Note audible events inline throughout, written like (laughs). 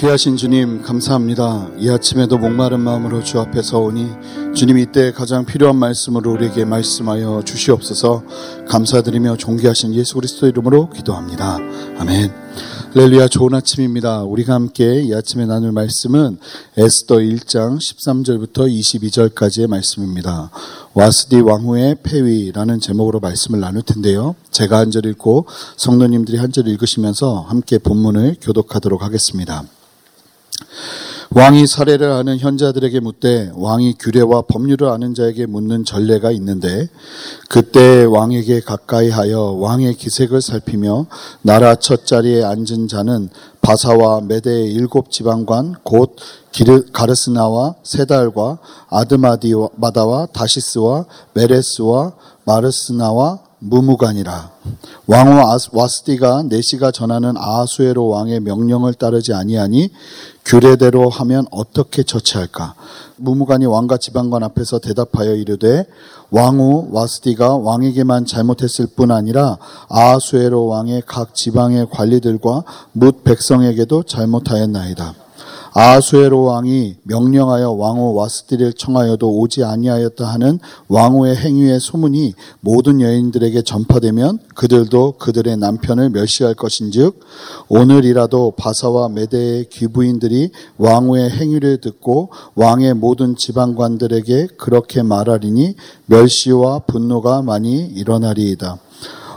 귀하신 주님 감사합니다. 이 아침에도 목마른 마음으로 주 앞에 서오니 주님 이때 가장 필요한 말씀으로 우리에게 말씀하여 주시옵소서 감사드리며 존귀하신 예수 그리스도 이름으로 기도합니다. 아멘. 렐루야 좋은 아침입니다. 우리가 함께 이 아침에 나눌 말씀은 에스더 1장 13절부터 22절까지의 말씀입니다. 와스디 왕후의 폐위라는 제목으로 말씀을 나눌 텐데요. 제가 한 절 읽고 성도님들이 한 절 읽으시면서 함께 본문을 교독하도록 하겠습니다. 왕이 사례를 아는 현자들에게 묻되 왕이 규례와 법률을 아는 자에게 묻는 전례가 있는데 그때 왕에게 가까이 하여 왕의 기색을 살피며 나라 첫 자리에 앉은 자는 바사와 메대의 일곱 지방관 곧 가르스나와 세달과 아드마디마다와 다시스와 메레스와 마르스나와 무무간이라. 왕후 와스디가 내시가 전하는 아하수에로 왕의 명령을 따르지 아니하니 규례대로 하면 어떻게 처치할까? 무무간이 왕과 지방관 앞에서 대답하여 이르되 왕후 와스디가 왕에게만 잘못했을 뿐 아니라 아하수에로 왕의 각 지방의 관리들과 뭇 백성에게도 잘못하였나이다 아수에로 왕이 명령하여 왕후 와스디를 청하여도 오지 아니하였다 하는 왕후의 행위의 소문이 모든 여인들에게 전파되면 그들도 그들의 남편을 멸시할 것인즉 오늘이라도 바사와 메대의 귀부인들이 왕후의 행위를 듣고 왕의 모든 지방관들에게 그렇게 말하리니 멸시와 분노가 많이 일어나리이다.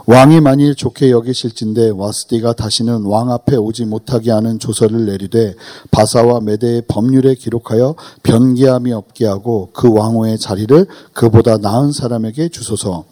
왕이 만일 좋게 여기실진데 와스디가 다시는 왕 앞에 오지 못하게 하는 조서를 내리되 바사와 메대의 법률에 기록하여 변기함이 없게 하고 그 왕후의 자리를 그보다 나은 사람에게 주소서.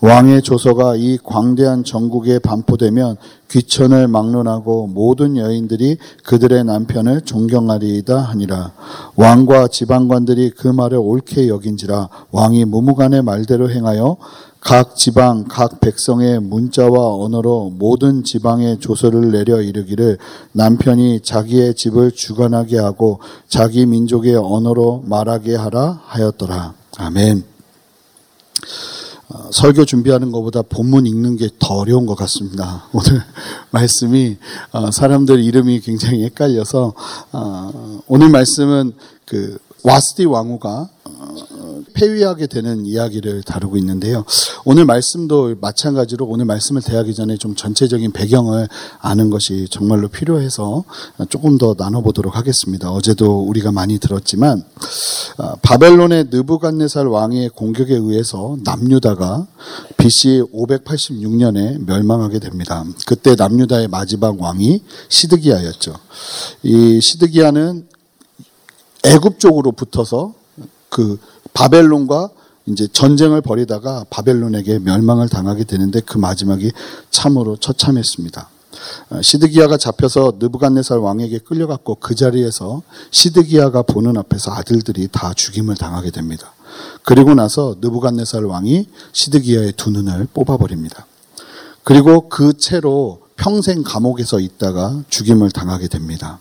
왕의 조서가 이 광대한 전국에 반포되면 귀천을 막론하고 모든 여인들이 그들의 남편을 존경하리이다 하니라. 왕과 지방관들이 그 말을 옳게 여긴지라 왕이 무무간의 말대로 행하여 각 지방, 각 백성의 문자와 언어로 모든 지방의 조서를 내려 이르기를 남편이 자기의 집을 주관하게 하고 자기 민족의 언어로 말하게 하라 하였더라. 아멘. 어, 설교 준비하는 것보다 본문 읽는 게 더 어려운 것 같습니다. (laughs) 오늘 말씀이 어, 사람들 이름이 굉장히 헷갈려서 어, 오늘 말씀은 그 와스디 왕후가 폐위하게 되는 이야기를 다루고 있는데요. 오늘 말씀도 마찬가지로 오늘 말씀을 대하기 전에 좀 전체적인 배경을 아는 것이 정말로 필요해서 조금 더 나눠보도록 하겠습니다. 어제도 우리가 많이 들었지만 아, 바벨론의 느부갓네살 왕의 공격에 의해서 남유다가 BC 586년에 멸망하게 됩니다. 그때 남유다의 마지막 왕이 시드기야였죠. 이 시드기야는 애굽 쪽으로 붙어서 그 바벨론과 이제 전쟁을 벌이다가 바벨론에게 멸망을 당하게 되는데 그 마지막이 참으로 처참했습니다. 어, 시드기야가 잡혀서 느부갓네살 왕에게 끌려갔고 그 자리에서 시드기야가 보는 앞에서 아들들이 다 죽임을 당하게 됩니다. 그리고 나서 느부갓네살 왕이 시드기야의 두 눈을 뽑아버립니다. 그리고 그 채로 평생 감옥에서 있다가 죽임을 당하게 됩니다.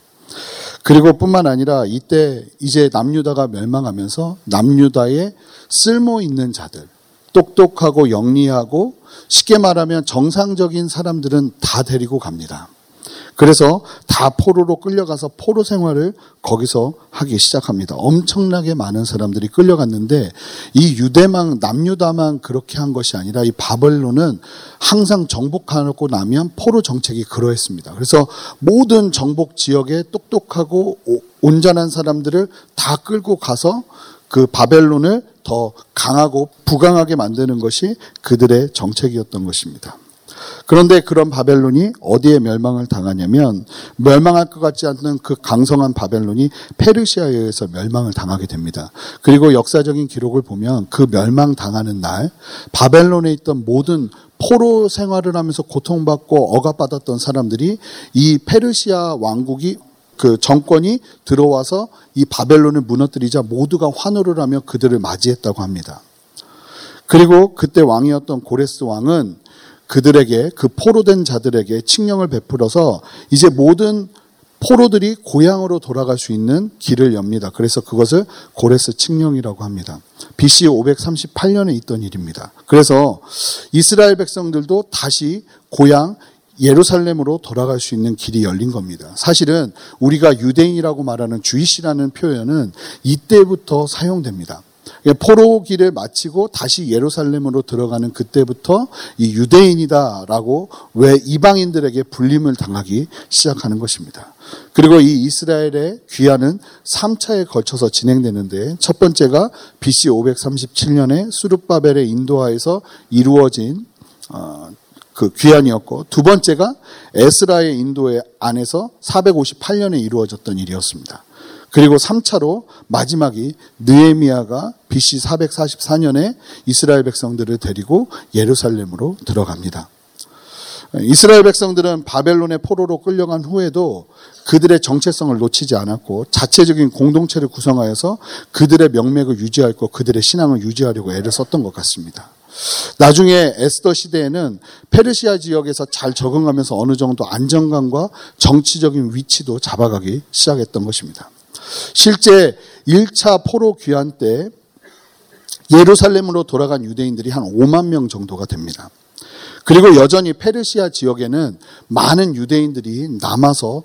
그리고 뿐만 아니라 이때 이제 남유다가 멸망하면서 남유다에 쓸모 있는 자들, 똑똑하고 영리하고 쉽게 말하면 정상적인 사람들은 다 데리고 갑니다. 그래서 다 포로로 끌려가서 포로 생활을 거기서 하기 시작합니다. 엄청나게 많은 사람들이 끌려갔는데 이 유대만 남유다만 그렇게 한 것이 아니라 이 바벨론은 항상 정복하고 나면 포로 정책이 그러했습니다. 그래서 모든 정복 지역에 똑똑하고 온전한 사람들을 다 끌고 가서 그 바벨론을 더 강하고 부강하게 만드는 것이 그들의 정책이었던 것입니다. 그런데 그런 바벨론이 어디에 멸망을 당하냐면 멸망할 것 같지 않는 그 강성한 바벨론이 페르시아에 의해서 멸망을 당하게 됩니다. 그리고 역사적인 기록을 보면 그 멸망 당하는 날 바벨론에 있던 모든 포로 생활을 하면서 고통받고 억압받았던 사람들이 이 페르시아 왕국이 그 정권이 들어와서 이 바벨론을 무너뜨리자 모두가 환호를 하며 그들을 맞이했다고 합니다. 그리고 그때 왕이었던 고레스 왕은 그들에게 그 포로 된 자들에게 칙령을 베풀어서 이제 모든 포로들이 고향으로 돌아갈 수 있는 길을 엽니다. 그래서 그것을 고레스 칙령이라고 합니다. BC 538년에 있던 일입니다. 그래서 이스라엘 백성들도 다시 고향 예루살렘으로 돌아갈 수 있는 길이 열린 겁니다. 사실은 우리가 유대인이라고 말하는 주이시라는 표현은 이때부터 사용됩니다. 포로기를 마치고 다시 예루살렘으로 들어가는 그때부터 이 유대인이다라고 왜 이방인들에게 불림을 당하기 시작하는 것입니다. 그리고 이 이스라엘의 귀환은 3차에 걸쳐서 진행되는데 첫 번째가 BC 537년에 수르바벨의 인도하에서 이루어진 어, 그 귀환이었고 두 번째가 에스라의 인도의 안에서 458년에 이루어졌던 일이었습니다. 그리고 3차로 마지막이 느에미아가 BC 444년에 이스라엘 백성들을 데리고 예루살렘으로 들어갑니다. 이스라엘 백성들은 바벨론의 포로로 끌려간 후에도 그들의 정체성을 놓치지 않았고 자체적인 공동체를 구성하여서 그들의 명맥을 유지하고 그들의 신앙을 유지하려고 애를 썼던 것 같습니다. 나중에 에스더 시대에는 페르시아 지역에서 잘 적응하면서 어느 정도 안정감과 정치적인 위치도 잡아가기 시작했던 것입니다. 실제 1차 포로 귀환 때 예루살렘으로 돌아간 유대인들이 한 5만 명 정도가 됩니다. 그리고 여전히 페르시아 지역에는 많은 유대인들이 남아서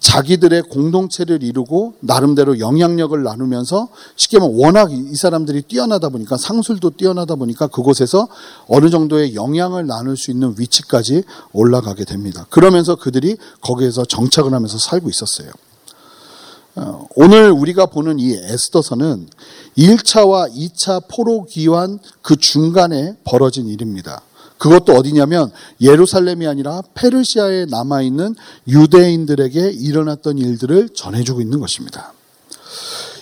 자기들의 공동체를 이루고 나름대로 영향력을 나누면서 쉽게 말하면 워낙 이 사람들이 뛰어나다 보니까 상술도 뛰어나다 보니까 그곳에서 어느 정도의 영향을 나눌 수 있는 위치까지 올라가게 됩니다. 그러면서 그들이 거기에서 정착을 하면서 살고 있었어요. 어, 오늘 우리가 보는 이 에스더서는 1차와 2차 포로 기환 그 중간에 벌어진 일입니다. 그것도 어디냐면 예루살렘이 아니라 페르시아에 남아있는 유대인들에게 일어났던 일들을 전해주고 있는 것입니다.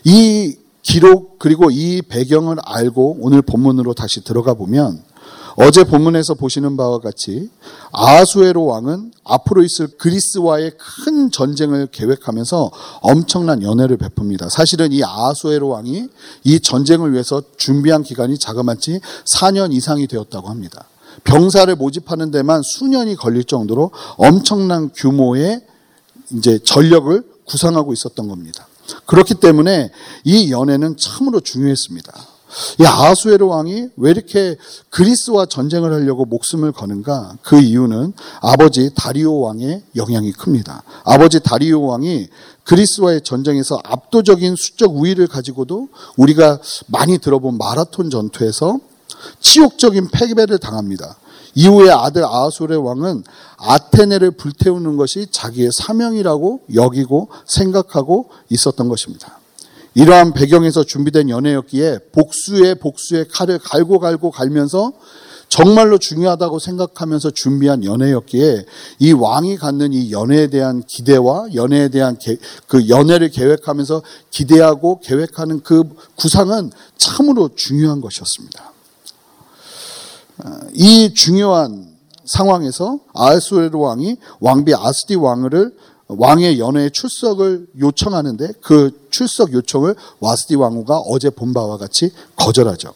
이 기록 그리고 이 배경을 알고 오늘 본문으로 다시 들어가 보면 어제 본문에서 보시는 바와 같이 아수에로 왕은 앞으로 있을 그리스와의 큰 전쟁을 계획하면서 엄청난 연애를 베풉니다. 사실은 이 아수에로 왕이 이 전쟁을 위해서 준비한 기간이 자그마치 4년 이상이 되었다고 합니다. 병사를 모집하는 데만 수년이 걸릴 정도로 엄청난 규모의 이제 전력을 구상하고 있었던 겁니다. 그렇기 때문에 이 연애는 참으로 중요했습니다. 이 아하수에르 왕이 왜 이렇게 그리스와 전쟁을 하려고 목숨을 거는가? 그 이유는 아버지 다리오 왕의 영향이 큽니다. 아버지 다리오 왕이 그리스와의 전쟁에서 압도적인 수적 우위를 가지고도 우리가 많이 들어본 마라톤 전투에서 치욕적인 패배를 당합니다. 이후에 아들 아하솔의 왕은 아테네를 불태우는 것이 자기의 사명이라고 여기고 생각하고 있었던 것입니다. 이러한 배경에서 준비된 연애였기에 복수의 복수의 칼을 갈고 갈고 갈면서 정말로 중요하다고 생각하면서 준비한 연애였기에 이 왕이 갖는 이 연애에 대한 기대와 연애에 대한 게, 그 연애를 계획하면서 기대하고 계획하는 그 구상은 참으로 중요한 것이었습니다. 이 중요한 상황에서 아하수에르 왕이 왕비 아스디 왕을 왕의 연회에 출석을 요청하는데 그 출석 요청을 와스디 왕후가 어제 본 바와 같이 거절하죠.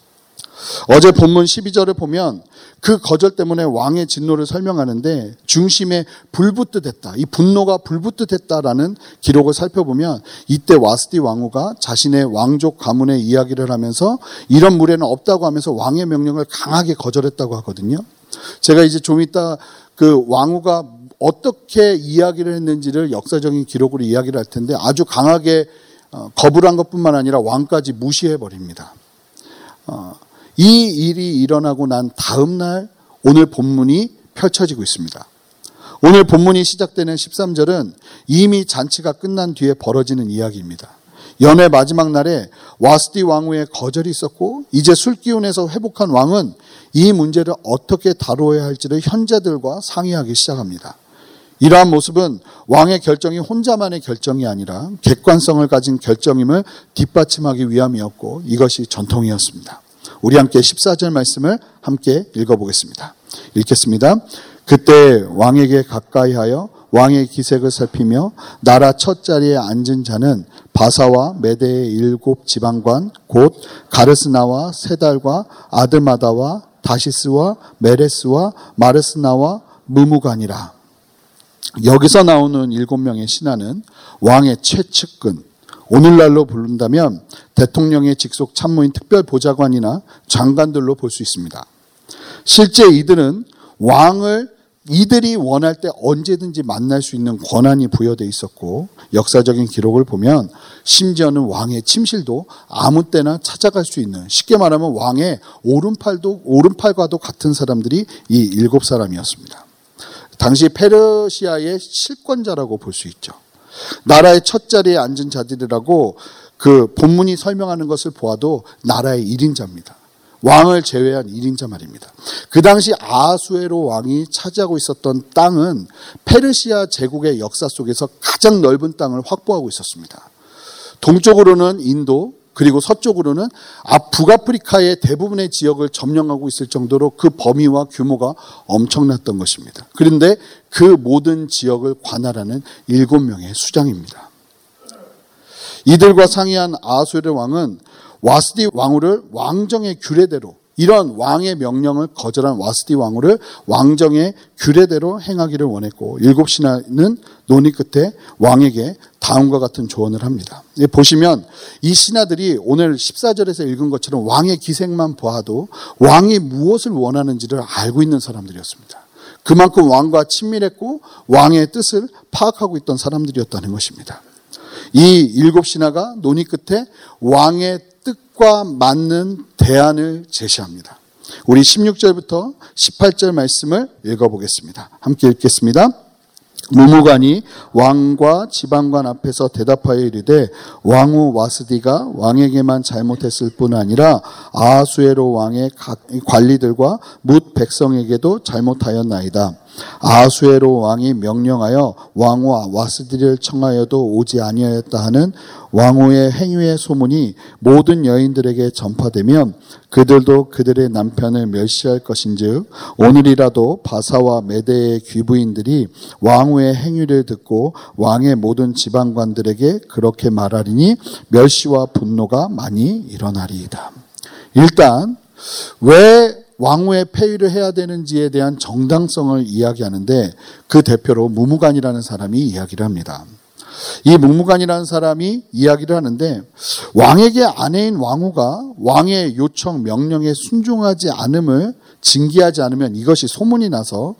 어제 본문 12절을 보면 그 거절 때문에 왕의 진노를 설명하는데 중심에 불붙듯했다. 이 분노가 불붙듯했다라는 기록을 살펴보면 이때 와스디 왕후가 자신의 왕족 가문의 이야기를 하면서 이런 무례는 없다고 하면서 왕의 명령을 강하게 거절했다고 하거든요. 제가 이제 좀 이따 그 왕후가 어떻게 이야기를 했는지를 역사적인 기록으로 이야기를 할 텐데 아주 강하게 어, 거부를 한 것뿐만 아니라 왕까지 무시해 버립니다. 어, 이 일이 일어나고 난 다음 날 오늘 본문이 펼쳐지고 있습니다. 오늘 본문이 시작되는 13절은 이미 잔치가 끝난 뒤에 벌어지는 이야기입니다. 연회 마지막 날에 와스디 왕후의 거절이 있었고 이제 술기운에서 회복한 왕은 이 문제를 어떻게 다루어야 할지를 현자들과 상의하기 시작합니다. 이러한 모습은 왕의 결정이 혼자만의 결정이 아니라 객관성을 가진 결정임을 뒷받침하기 위함이었고 이것이 전통이었습니다. 우리 함께 14절 말씀을 함께 읽어보겠습니다. 읽겠습니다. 그때 왕에게 가까이 하여 왕의 기색을 살피며 나라 첫 자리에 앉은 자는 바사와 메대의 일곱 지방관 곧 가르스나와 세달과 아들마다와 다시스와 메레스와 마르스나와 무무간이라. 여기서 나오는 일곱 명의 신하는 왕의 최측근, 오늘날로 부른다면 대통령의 직속 참모인 특별 보좌관이나 장관들로 볼 수 있습니다. 실제 이들은 왕을 이들이 원할 때 언제든지 만날 수 있는 권한이 부여돼 있었고 역사적인 기록을 보면 심지어는 왕의 침실도 아무 때나 찾아갈 수 있는 쉽게 말하면 왕의 오른팔도 오른팔과도 같은 사람들이 이 일곱 사람이었습니다. 당시 페르시아의 실권자라고 볼 수 있죠. 나라의 첫 자리에 앉은 자들이라고 그 본문이 설명하는 것을 보아도 나라의 1인자입니다. 왕을 제외한 1인자 말입니다. 그 당시 아수에로 왕이 차지하고 있었던 땅은 페르시아 제국의 역사 속에서 가장 넓은 땅을 확보하고 있었습니다. 동쪽으로는 인도, 그리고 서쪽으로는 북아프리카의 대부분의 지역을 점령하고 있을 정도로 그 범위와 규모가 엄청났던 것입니다. 그런데 그 모든 지역을 관할하는 일곱 명의 수장입니다. 이들과 상의한 아수르 왕은 와스디 왕후를 왕정의 규례대로 이런 왕의 명령을 거절한 와스디 왕후를 왕정의 규례대로 행하기를 원했고 일곱 신하는 논의 끝에 왕에게 다음과 같은 조언을 합니다. 보시면 이 신하들이 오늘 14절에서 읽은 것처럼 왕의 기색만 보아도 왕이 무엇을 원하는지를 알고 있는 사람들이었습니다. 그만큼 왕과 친밀했고 왕의 뜻을 파악하고 있던 사람들이었다는 것입니다. 이 일곱 신하가 논의 끝에 왕의 뜻과 맞는 대안을 제시합니다. 우리 16절부터 18절 말씀을 읽어보겠습니다. 함께 읽겠습니다. 무무관이 왕과 지방관 앞에서 대답하여 이르되 왕후 와스디가 왕에게만 잘못했을 뿐 아니라 아수에로 왕의 관리들과 뭇 백성에게도 잘못하였나이다. 아수에로 왕이 명령하여 왕후 와스디를 청하여도 오지 아니하였다 하는 왕후의 행위의 소문이 모든 여인들에게 전파되면 그들도 그들의 남편을 멸시할 것인즉 오늘이라도 바사와 메대의 귀부인들이 왕후의 행위를 듣고 왕의 모든 지방관들에게 그렇게 말하리니 멸시와 분노가 많이 일어나리이다. 일단 왜 왕후의 폐위를 해야 되는지에 대한 정당성을 이야기하는데 그 대표로 무무관이라는 사람이 이야기를 합니다. 이 묵무관이라는 사람이 이야기를 하는데 왕에게 아내인 왕후가 왕의 요청 명령에 순종하지 않음을 징계하지 않으면 이것이 소문이 나서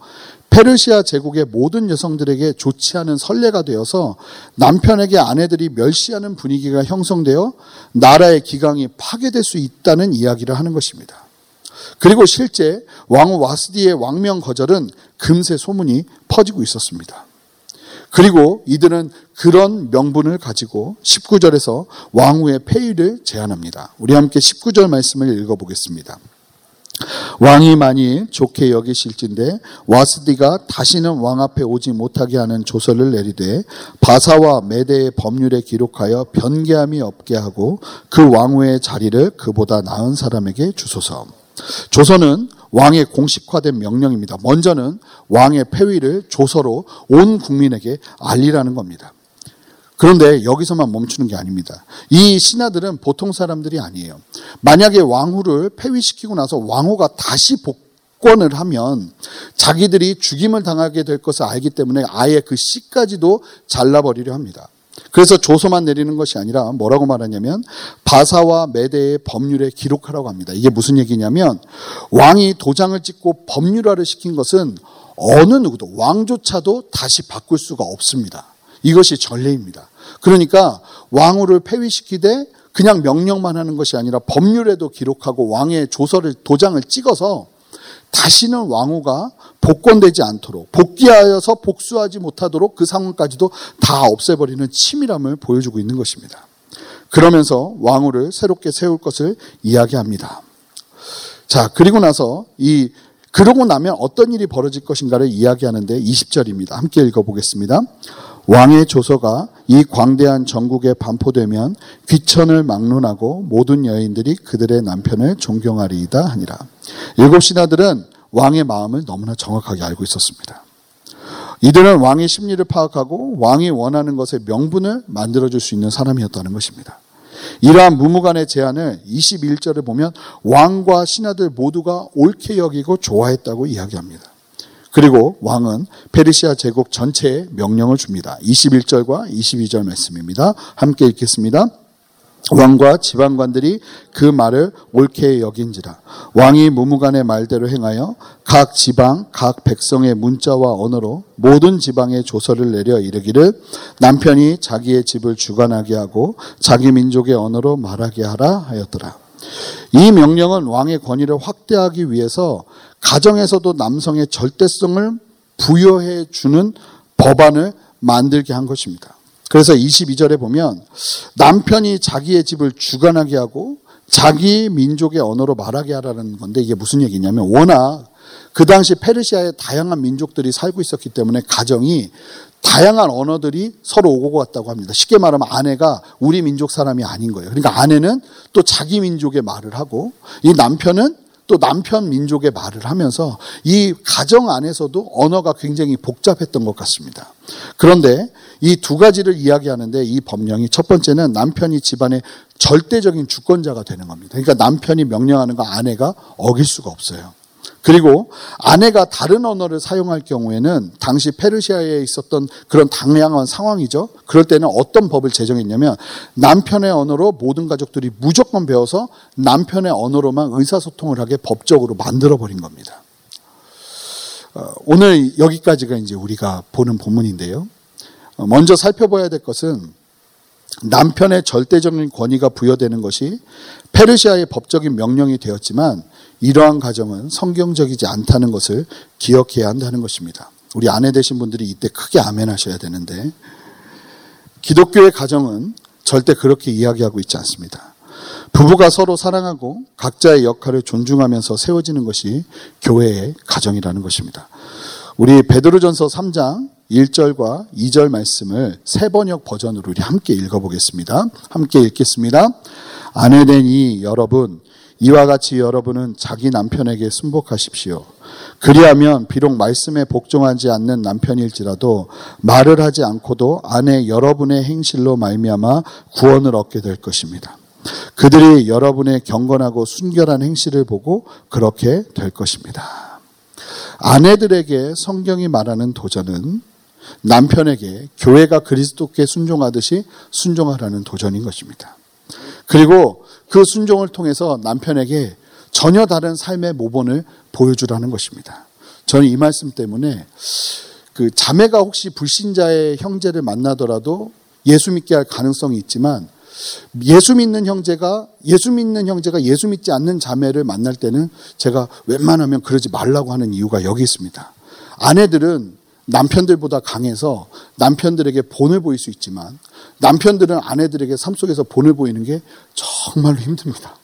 페르시아 제국의 모든 여성들에게 좋지 않은 선례가 되어서 남편에게 아내들이 멸시하는 분위기가 형성되어 나라의 기강이 파괴될 수 있다는 이야기를 하는 것입니다. 그리고 실제 왕후 와스디의 왕명 거절은 금세 소문이 퍼지고 있었습니다. 그리고 이들은 그런 명분을 가지고 19절에서 왕후의 폐위를 제안합니다. 우리 함께 19절 말씀을 읽어보겠습니다. 왕이 만일 좋게 여기실진데 와스디가 다시는 왕 앞에 오지 못하게 하는 조서를 내리되 바사와 메대의 법률에 기록하여 변개함이 없게 하고 그 왕후의 자리를 그보다 나은 사람에게 주소서. 조서는 왕의 공식화된 명령입니다. 먼저는 왕의 폐위를 조서로 온 국민에게 알리라는 겁니다. 그런데 여기서만 멈추는 게 아닙니다. 이 신하들은 보통 사람들이 아니에요. 만약에 왕후를 폐위시키고 나서 왕후가 다시 복권을 하면 자기들이 죽임을 당하게 될 것을 알기 때문에 아예 그 씨까지도 잘라버리려 합니다. 그래서 조서만 내리는 것이 아니라 뭐라고 말하냐면 바사와 메대의 법률에 기록하라고 합니다. 이게 무슨 얘기냐면 왕이 도장을 찍고 법률화를 시킨 것은 어느 누구도 왕조차도 다시 바꿀 수가 없습니다. 이것이 전례입니다. 그러니까 왕후를 폐위시키되 그냥 명령만 하는 것이 아니라 법률에도 기록하고 왕의 조서를 도장을 찍어서 다시는 왕후가 복권되지 않도록 복귀하여서 복수하지 못하도록 그 상황까지도 다 없애버리는 치밀함을 보여주고 있는 것입니다. 그러면서 왕후를 새롭게 세울 것을 이야기합니다. 자, 그리고 나서 이 그러고 나면 어떤 일이 벌어질 것인가를 이야기하는데 20절입니다. 함께 읽어보겠습니다. 왕의 조서가 이 광대한 전국에 반포되면 귀천을 막론하고 모든 여인들이 그들의 남편을 존경하리이다 하니라. 일곱 신하들은 왕의 마음을 너무나 정확하게 알고 있었습니다. 이들은 왕의 심리를 파악하고 왕이 원하는 것의 명분을 만들어줄 수 있는 사람이었다는 것입니다. 이러한 무무간의 제안을 21절에 보면 왕과 신하들 모두가 옳게 여기고 좋아했다고 이야기합니다. 그리고 왕은 페르시아 제국 전체에 명령을 줍니다. 21절과 22절 말씀입니다. 함께 읽겠습니다. 왕과 지방관들이 그 말을 옳게 여긴지라 왕이 무무간의 말대로 행하여 각 지방 각 백성의 문자와 언어로 모든 지방에 조서를 내려 이르기를 남편이 자기의 집을 주관하게 하고 자기 민족의 언어로 말하게 하라 하였더라. 이 명령은 왕의 권위를 확대하기 위해서 가정에서도 남성의 절대성을 부여해 주는 법안을 만들게 한 것입니다. 그래서 22절에 보면 남편이 자기의 집을 주관하게 하고 자기 민족의 언어로 말하게 하라는 건데 이게 무슨 얘기냐면 워낙 그 당시 페르시아에 다양한 민족들이 살고 있었기 때문에 가정이 다양한 언어들이 서로 오고 갔다고 합니다. 쉽게 말하면 아내가 우리 민족 사람이 아닌 거예요. 그러니까 아내는 또 자기 민족의 말을 하고 이 남편은 또 남편 민족의 말을 하면서 이 가정 안에서도 언어가 굉장히 복잡했던 것 같습니다. 그런데 이 두 가지를 이야기하는데 이 법령이 첫 번째는 남편이 집안의 절대적인 주권자가 되는 겁니다. 그러니까 남편이 명령하는 거 아내가 어길 수가 없어요. 그리고 아내가 다른 언어를 사용할 경우에는 당시 페르시아에 있었던 그런 당량한 상황이죠. 그럴 때는 어떤 법을 제정했냐면 남편의 언어로 모든 가족들이 무조건 배워서 남편의 언어로만 의사소통을 하게 법적으로 만들어 버린 겁니다. 어, 오늘 여기까지가 이제 우리가 보는 본문인데요. 어, 먼저 살펴봐야 될 것은 남편의 절대적인 권위가 부여되는 것이 페르시아의 법적인 명령이 되었지만 이러한 가정은 성경적이지 않다는 것을 기억해야 한다는 것입니다. 우리 아내 되신 분들이 이때 크게 아멘 하셔야 되는데 기독교의 가정은 절대 그렇게 이야기하고 있지 않습니다. 부부가 서로 사랑하고 각자의 역할을 존중하면서 세워지는 것이 교회의 가정이라는 것입니다. 우리 베드로전서 3장 1절과 2절 말씀을 세 번역 버전으로 우리 함께 읽어보겠습니다. 함께 읽겠습니다. 아내된 이 여러분 이와 같이 여러분은 자기 남편에게 순복하십시오. 그리하면 비록 말씀에 복종하지 않는 남편일지라도 말을 하지 않고도 아내 여러분의 행실로 말미암아 구원을 얻게 될 것입니다. 그들이 여러분의 경건하고 순결한 행실을 보고 그렇게 될 것입니다. 아내들에게 성경이 말하는 도전은 남편에게 교회가 그리스도께 순종하듯이 순종하라는 도전인 것입니다. 그리고 그 순종을 통해서 남편에게 전혀 다른 삶의 모본을 보여주라는 것입니다. 저는 이 말씀 때문에 그 자매가 혹시 불신자의 형제를 만나더라도 예수 믿게 할 가능성이 있지만 예수 믿는 형제가 예수 믿는 형제가 예수 믿지 않는 자매를 만날 때는 제가 웬만하면 그러지 말라고 하는 이유가 여기 있습니다. 아내들은 남편들보다 강해서 남편들에게 본을 보일 수 있지만 남편들은 아내들에게 삶 속에서 본을 보이는 게 정말로 힘듭니다.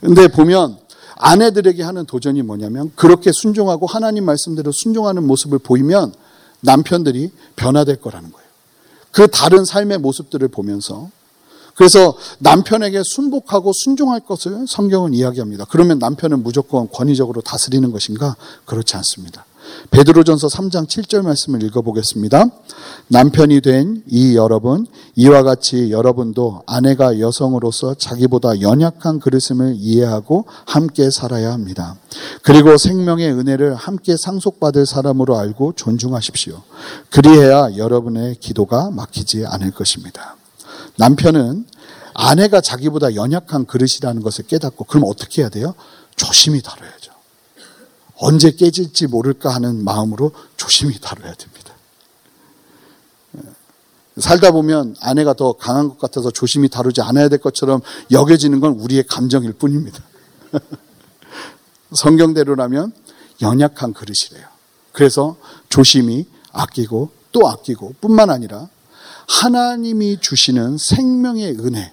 근데 보면 아내들에게 하는 도전이 뭐냐면 그렇게 순종하고 하나님 말씀대로 순종하는 모습을 보이면 남편들이 변화될 거라는 거예요. 그 다른 삶의 모습들을 보면서 그래서 남편에게 순복하고 순종할 것을 성경은 이야기합니다. 그러면 남편은 무조건 권위적으로 다스리는 것인가? 그렇지 않습니다. 베드로전서 3장 7절 말씀을 읽어보겠습니다. 남편이 된 이 여러분, 이와 같이 여러분도 아내가 여성으로서 자기보다 연약한 그릇음을 이해하고 함께 살아야 합니다. 그리고 생명의 은혜를 함께 상속받을 사람으로 알고 존중하십시오. 그리해야 여러분의 기도가 막히지 않을 것입니다. 남편은 아내가 자기보다 연약한 그릇이라는 것을 깨닫고 그럼 어떻게 해야 돼요? 조심히 다뤄야죠. 언제 깨질지 모를까 하는 마음으로 조심히 다뤄야 됩니다. 살다 보면 아내가 더 강한 것 같아서 조심히 다루지 않아야 될 것처럼 여겨지는 건 우리의 감정일 뿐입니다. (laughs) 성경대로라면 연약한 그릇이래요. 그래서 조심히 아끼고 또 아끼고 뿐만 아니라 하나님이 주시는 생명의 은혜,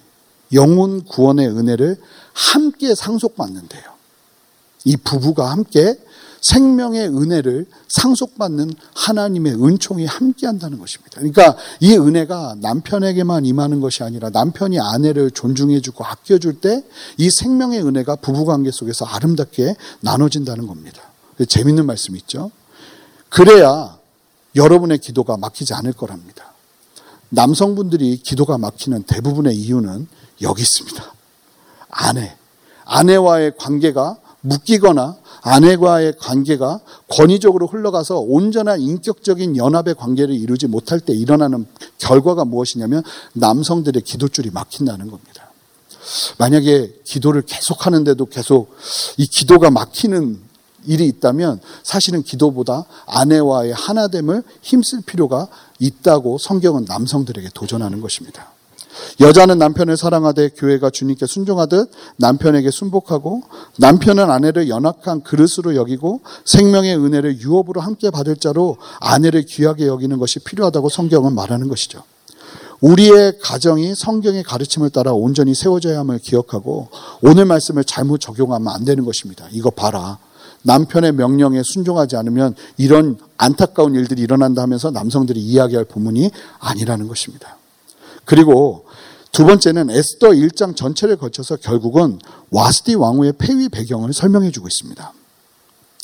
영혼 구원의 은혜를 함께 상속받는데요. 이 부부가 함께 생명의 은혜를 상속받는 하나님의 은총이 함께 한다는 것입니다. 그러니까 이 은혜가 남편에게만 임하는 것이 아니라 남편이 아내를 존중해주고 아껴줄 때 이 생명의 은혜가 부부관계 속에서 아름답게 나눠진다는 겁니다. 재밌는 말씀 있죠? 그래야 여러분의 기도가 막히지 않을 거랍니다. 남성분들이 기도가 막히는 대부분의 이유는 여기 있습니다. 아내. 아내와의 관계가 묶이거나 아내와의 관계가 권위적으로 흘러가서 온전한 인격적인 연합의 관계를 이루지 못할 때 일어나는 결과가 무엇이냐면 남성들의 기도줄이 막힌다는 겁니다. 만약에 기도를 계속 하는데도 계속 이 기도가 막히는 일이 있다면 사실은 기도보다 아내와의 하나됨을 힘쓸 필요가 있다고 성경은 남성들에게 도전하는 것입니다. 여자는 남편을 사랑하되 교회가 주님께 순종하듯 남편에게 순복하고 남편은 아내를 연약한 그릇으로 여기고 생명의 은혜를 유업으로 함께 받을 자로 아내를 귀하게 여기는 것이 필요하다고 성경은 말하는 것이죠. 우리의 가정이 성경의 가르침을 따라 온전히 세워져야 함을 기억하고 오늘 말씀을 잘못 적용하면 안 되는 것입니다. 이거 봐라. 남편의 명령에 순종하지 않으면 이런 안타까운 일들이 일어난다 하면서 남성들이 이야기할 부문이 아니라는 것입니다. 그리고 두 번째는 에스더 1장 전체를 거쳐서 결국은 와스디 왕후의 폐위 배경을 설명해 주고 있습니다.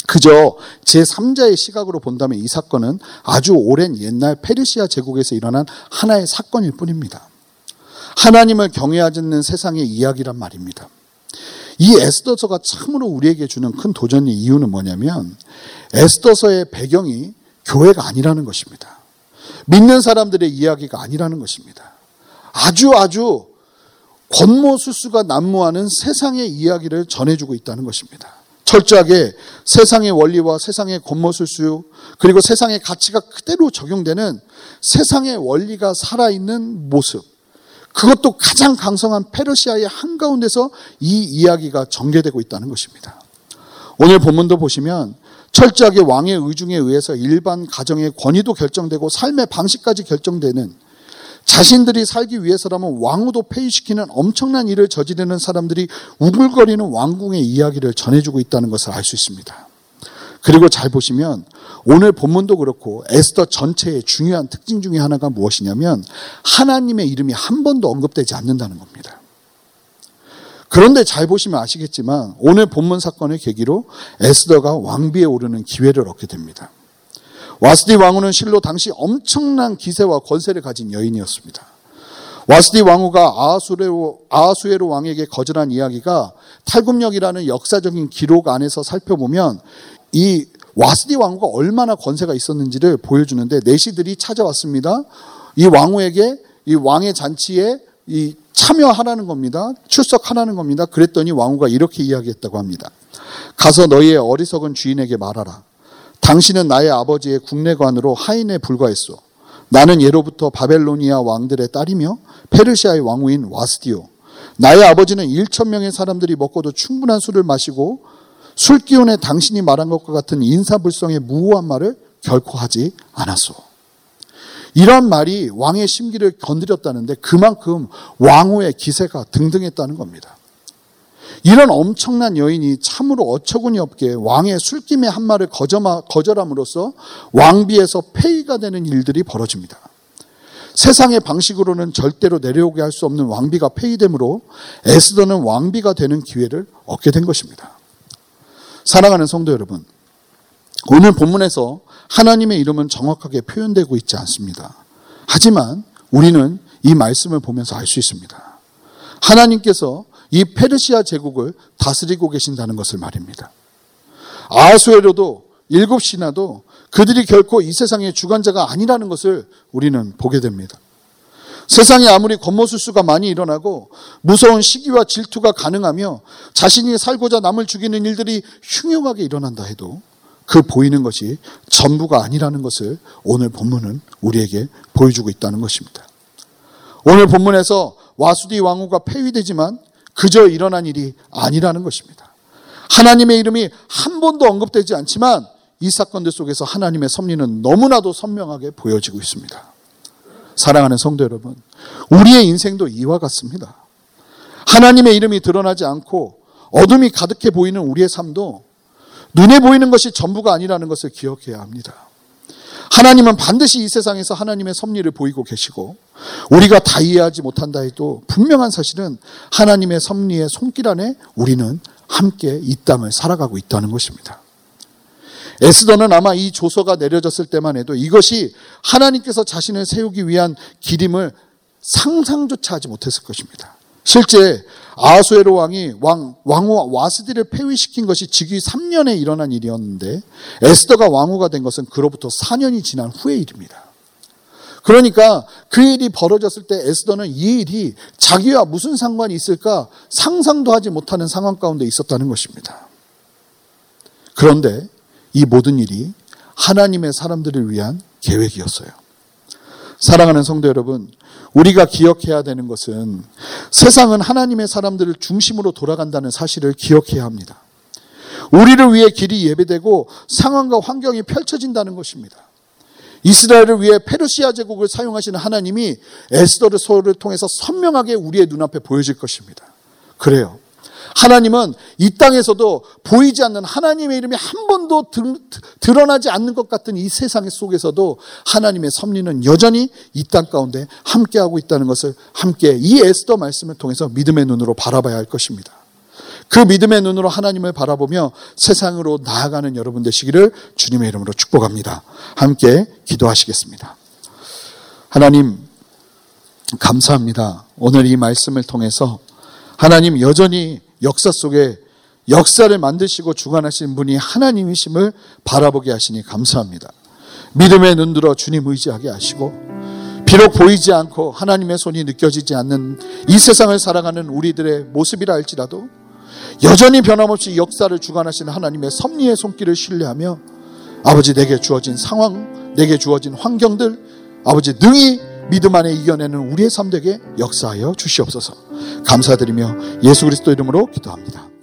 그저 제3자의 시각으로 본다면 이 사건은 아주 오랜 옛날 페르시아 제국에서 일어난 하나의 사건일 뿐입니다. 하나님을 경외하지 않는 세상의 이야기란 말입니다. 이 에스더서가 참으로 우리에게 주는 큰 도전의 이유는 뭐냐면 에스더서의 배경이 교회가 아니라는 것입니다. 믿는 사람들의 이야기가 아니라는 것입니다. 아주 아주 권모술수가 난무하는 세상의 이야기를 전해주고 있다는 것입니다. 철저하게 세상의 원리와 세상의 권모술수 그리고 세상의 가치가 그대로 적용되는 세상의 원리가 살아있는 모습 그것도 가장 강성한 페르시아의 한가운데서 이 이야기가 전개되고 있다는 것입니다. 오늘 본문도 보시면 철저하게 왕의 의중에 의해서 일반 가정의 권위도 결정되고 삶의 방식까지 결정되는 자신들이 살기 위해서라면 왕후도 폐위시키는 엄청난 일을 저지르는 사람들이 우글거리는 왕궁의 이야기를 전해주고 있다는 것을 알 수 있습니다. 그리고 잘 보시면 오늘 본문도 그렇고 에스더 전체의 중요한 특징 중에 하나가 무엇이냐면 하나님의 이름이 한 번도 언급되지 않는다는 겁니다. 그런데 잘 보시면 아시겠지만 오늘 본문 사건을 계기로 에스더가 왕비에 오르는 기회를 얻게 됩니다. 와스디 왕후는 실로 당시 엄청난 기세와 권세를 가진 여인이었습니다. 와스디 왕후가 아하수에로, 아하수에로 왕에게 거절한 이야기가 탈굽력이라는 역사적인 기록 안에서 살펴보면 이 와스디 왕후가 얼마나 권세가 있었는지를 보여주는데 내시들이 찾아왔습니다. 이 왕후에게 이 왕의 잔치에 이 참여하라는 겁니다. 출석하라는 겁니다. 그랬더니 왕후가 이렇게 이야기했다고 합니다. 가서 너희의 어리석은 주인에게 말하라. 당신은 나의 아버지의 국내관으로 하인에 불과했소. 나는 예로부터 바벨로니아 왕들의 딸이며 페르시아의 왕후인 와스디오. 나의 아버지는 1천 명의 사람들이 먹고도 충분한 술을 마시고 술 기운에 당신이 말한 것과 같은 인사불성의 무호한 말을 결코 하지 않았소. 이런 말이 왕의 심기를 건드렸다는데 그만큼 왕후의 기세가 등등했다는 겁니다. 이런 엄청난 여인이 참으로 어처구니 없게 왕의 술김의 한 말을 거절함으로써 왕비에서 폐위가 되는 일들이 벌어집니다. 세상의 방식으로는 절대로 내려오게 할 수 없는 왕비가 폐위되므로 에스더는 왕비가 되는 기회를 얻게 된 것입니다. 사랑하는 성도 여러분, 오늘 본문에서 하나님의 이름은 정확하게 표현되고 있지 않습니다. 하지만 우리는 이 말씀을 보면서 알 수 있습니다. 하나님께서 이 페르시아 제국을 다스리고 계신다는 것을 말입니다. 아수에로도 일곱 신하도 그들이 결코 이 세상의 주관자가 아니라는 것을 우리는 보게 됩니다. 세상에 아무리 겉모술수가 많이 일어나고 무서운 시기와 질투가 가능하며 자신이 살고자 남을 죽이는 일들이 흉흉하게 일어난다 해도 그 보이는 것이 전부가 아니라는 것을 오늘 본문은 우리에게 보여주고 있다는 것입니다. 오늘 본문에서 와수디 왕후가 폐위되지만 그저 일어난 일이 아니라는 것입니다. 하나님의 이름이 한 번도 언급되지 않지만 이 사건들 속에서 하나님의 섭리는 너무나도 선명하게 보여지고 있습니다. 사랑하는 성도 여러분, 우리의 인생도 이와 같습니다. 하나님의 이름이 드러나지 않고 어둠이 가득해 보이는 우리의 삶도 눈에 보이는 것이 전부가 아니라는 것을 기억해야 합니다. 하나님은 반드시 이 세상에서 하나님의 섭리를 보이고 계시고 우리가 다 이해하지 못한다 해도 분명한 사실은 하나님의 섭리의 손길 안에 우리는 함께 이 땅을 살아가고 있다는 것입니다. 에스더는 아마 이 조서가 내려졌을 때만 해도 이것이 하나님께서 자신을 세우기 위한 기림을 상상조차 하지 못했을 것입니다. 실제 아수에로 왕이 왕, 왕후 와스디를 폐위시킨 것이 즉위 3년에 일어난 일이었는데 에스더가 왕후가 된 것은 그로부터 4년이 지난 후의 일입니다. 그러니까 그 일이 벌어졌을 때 에스더는 이 일이 자기와 무슨 상관이 있을까 상상도 하지 못하는 상황 가운데 있었다는 것입니다. 그런데 이 모든 일이 하나님의 사람들을 위한 계획이었어요. 사랑하는 성도 여러분, 우리가 기억해야 되는 것은 세상은 하나님의 사람들을 중심으로 돌아간다는 사실을 기억해야 합니다. 우리를 위해 길이 예배되고 상황과 환경이 펼쳐진다는 것입니다. 이스라엘을 위해 페르시아 제국을 사용하시는 하나님이 에스더를 소를 통해서 선명하게 우리의 눈앞에 보여질 것입니다. 그래요. 하나님은 이 땅에서도 보이지 않는 하나님의 이름이 한 번도 드러나지 않는 것 같은 이 세상 속에서도 하나님의 섭리는 여전히 이 땅 가운데 함께하고 있다는 것을 함께 이 에스더 말씀을 통해서 믿음의 눈으로 바라봐야 할 것입니다. 그 믿음의 눈으로 하나님을 바라보며 세상으로 나아가는 여러분 되시기를 주님의 이름으로 축복합니다. 함께 기도하시겠습니다. 하나님, 감사합니다. 오늘 이 말씀을 통해서 하나님 여전히 역사 속에 역사를 만드시고 주관하신 분이 하나님이심을 바라보게 하시니 감사합니다. 믿음의 눈 들어 주님 의지하게 하시고 비록 보이지 않고 하나님의 손이 느껴지지 않는 이 세상을 살아가는 우리들의 모습이라 할지라도 여전히 변함없이 역사를 주관하시는 하나님의 섭리의 손길을 신뢰하며 아버지 내게 주어진 상황, 내게 주어진 환경들 아버지 능히 믿음 안에 이겨내는 우리의 삶 되게 역사하여 주시옵소서. 감사드리며 예수 그리스도 이름으로 기도합니다.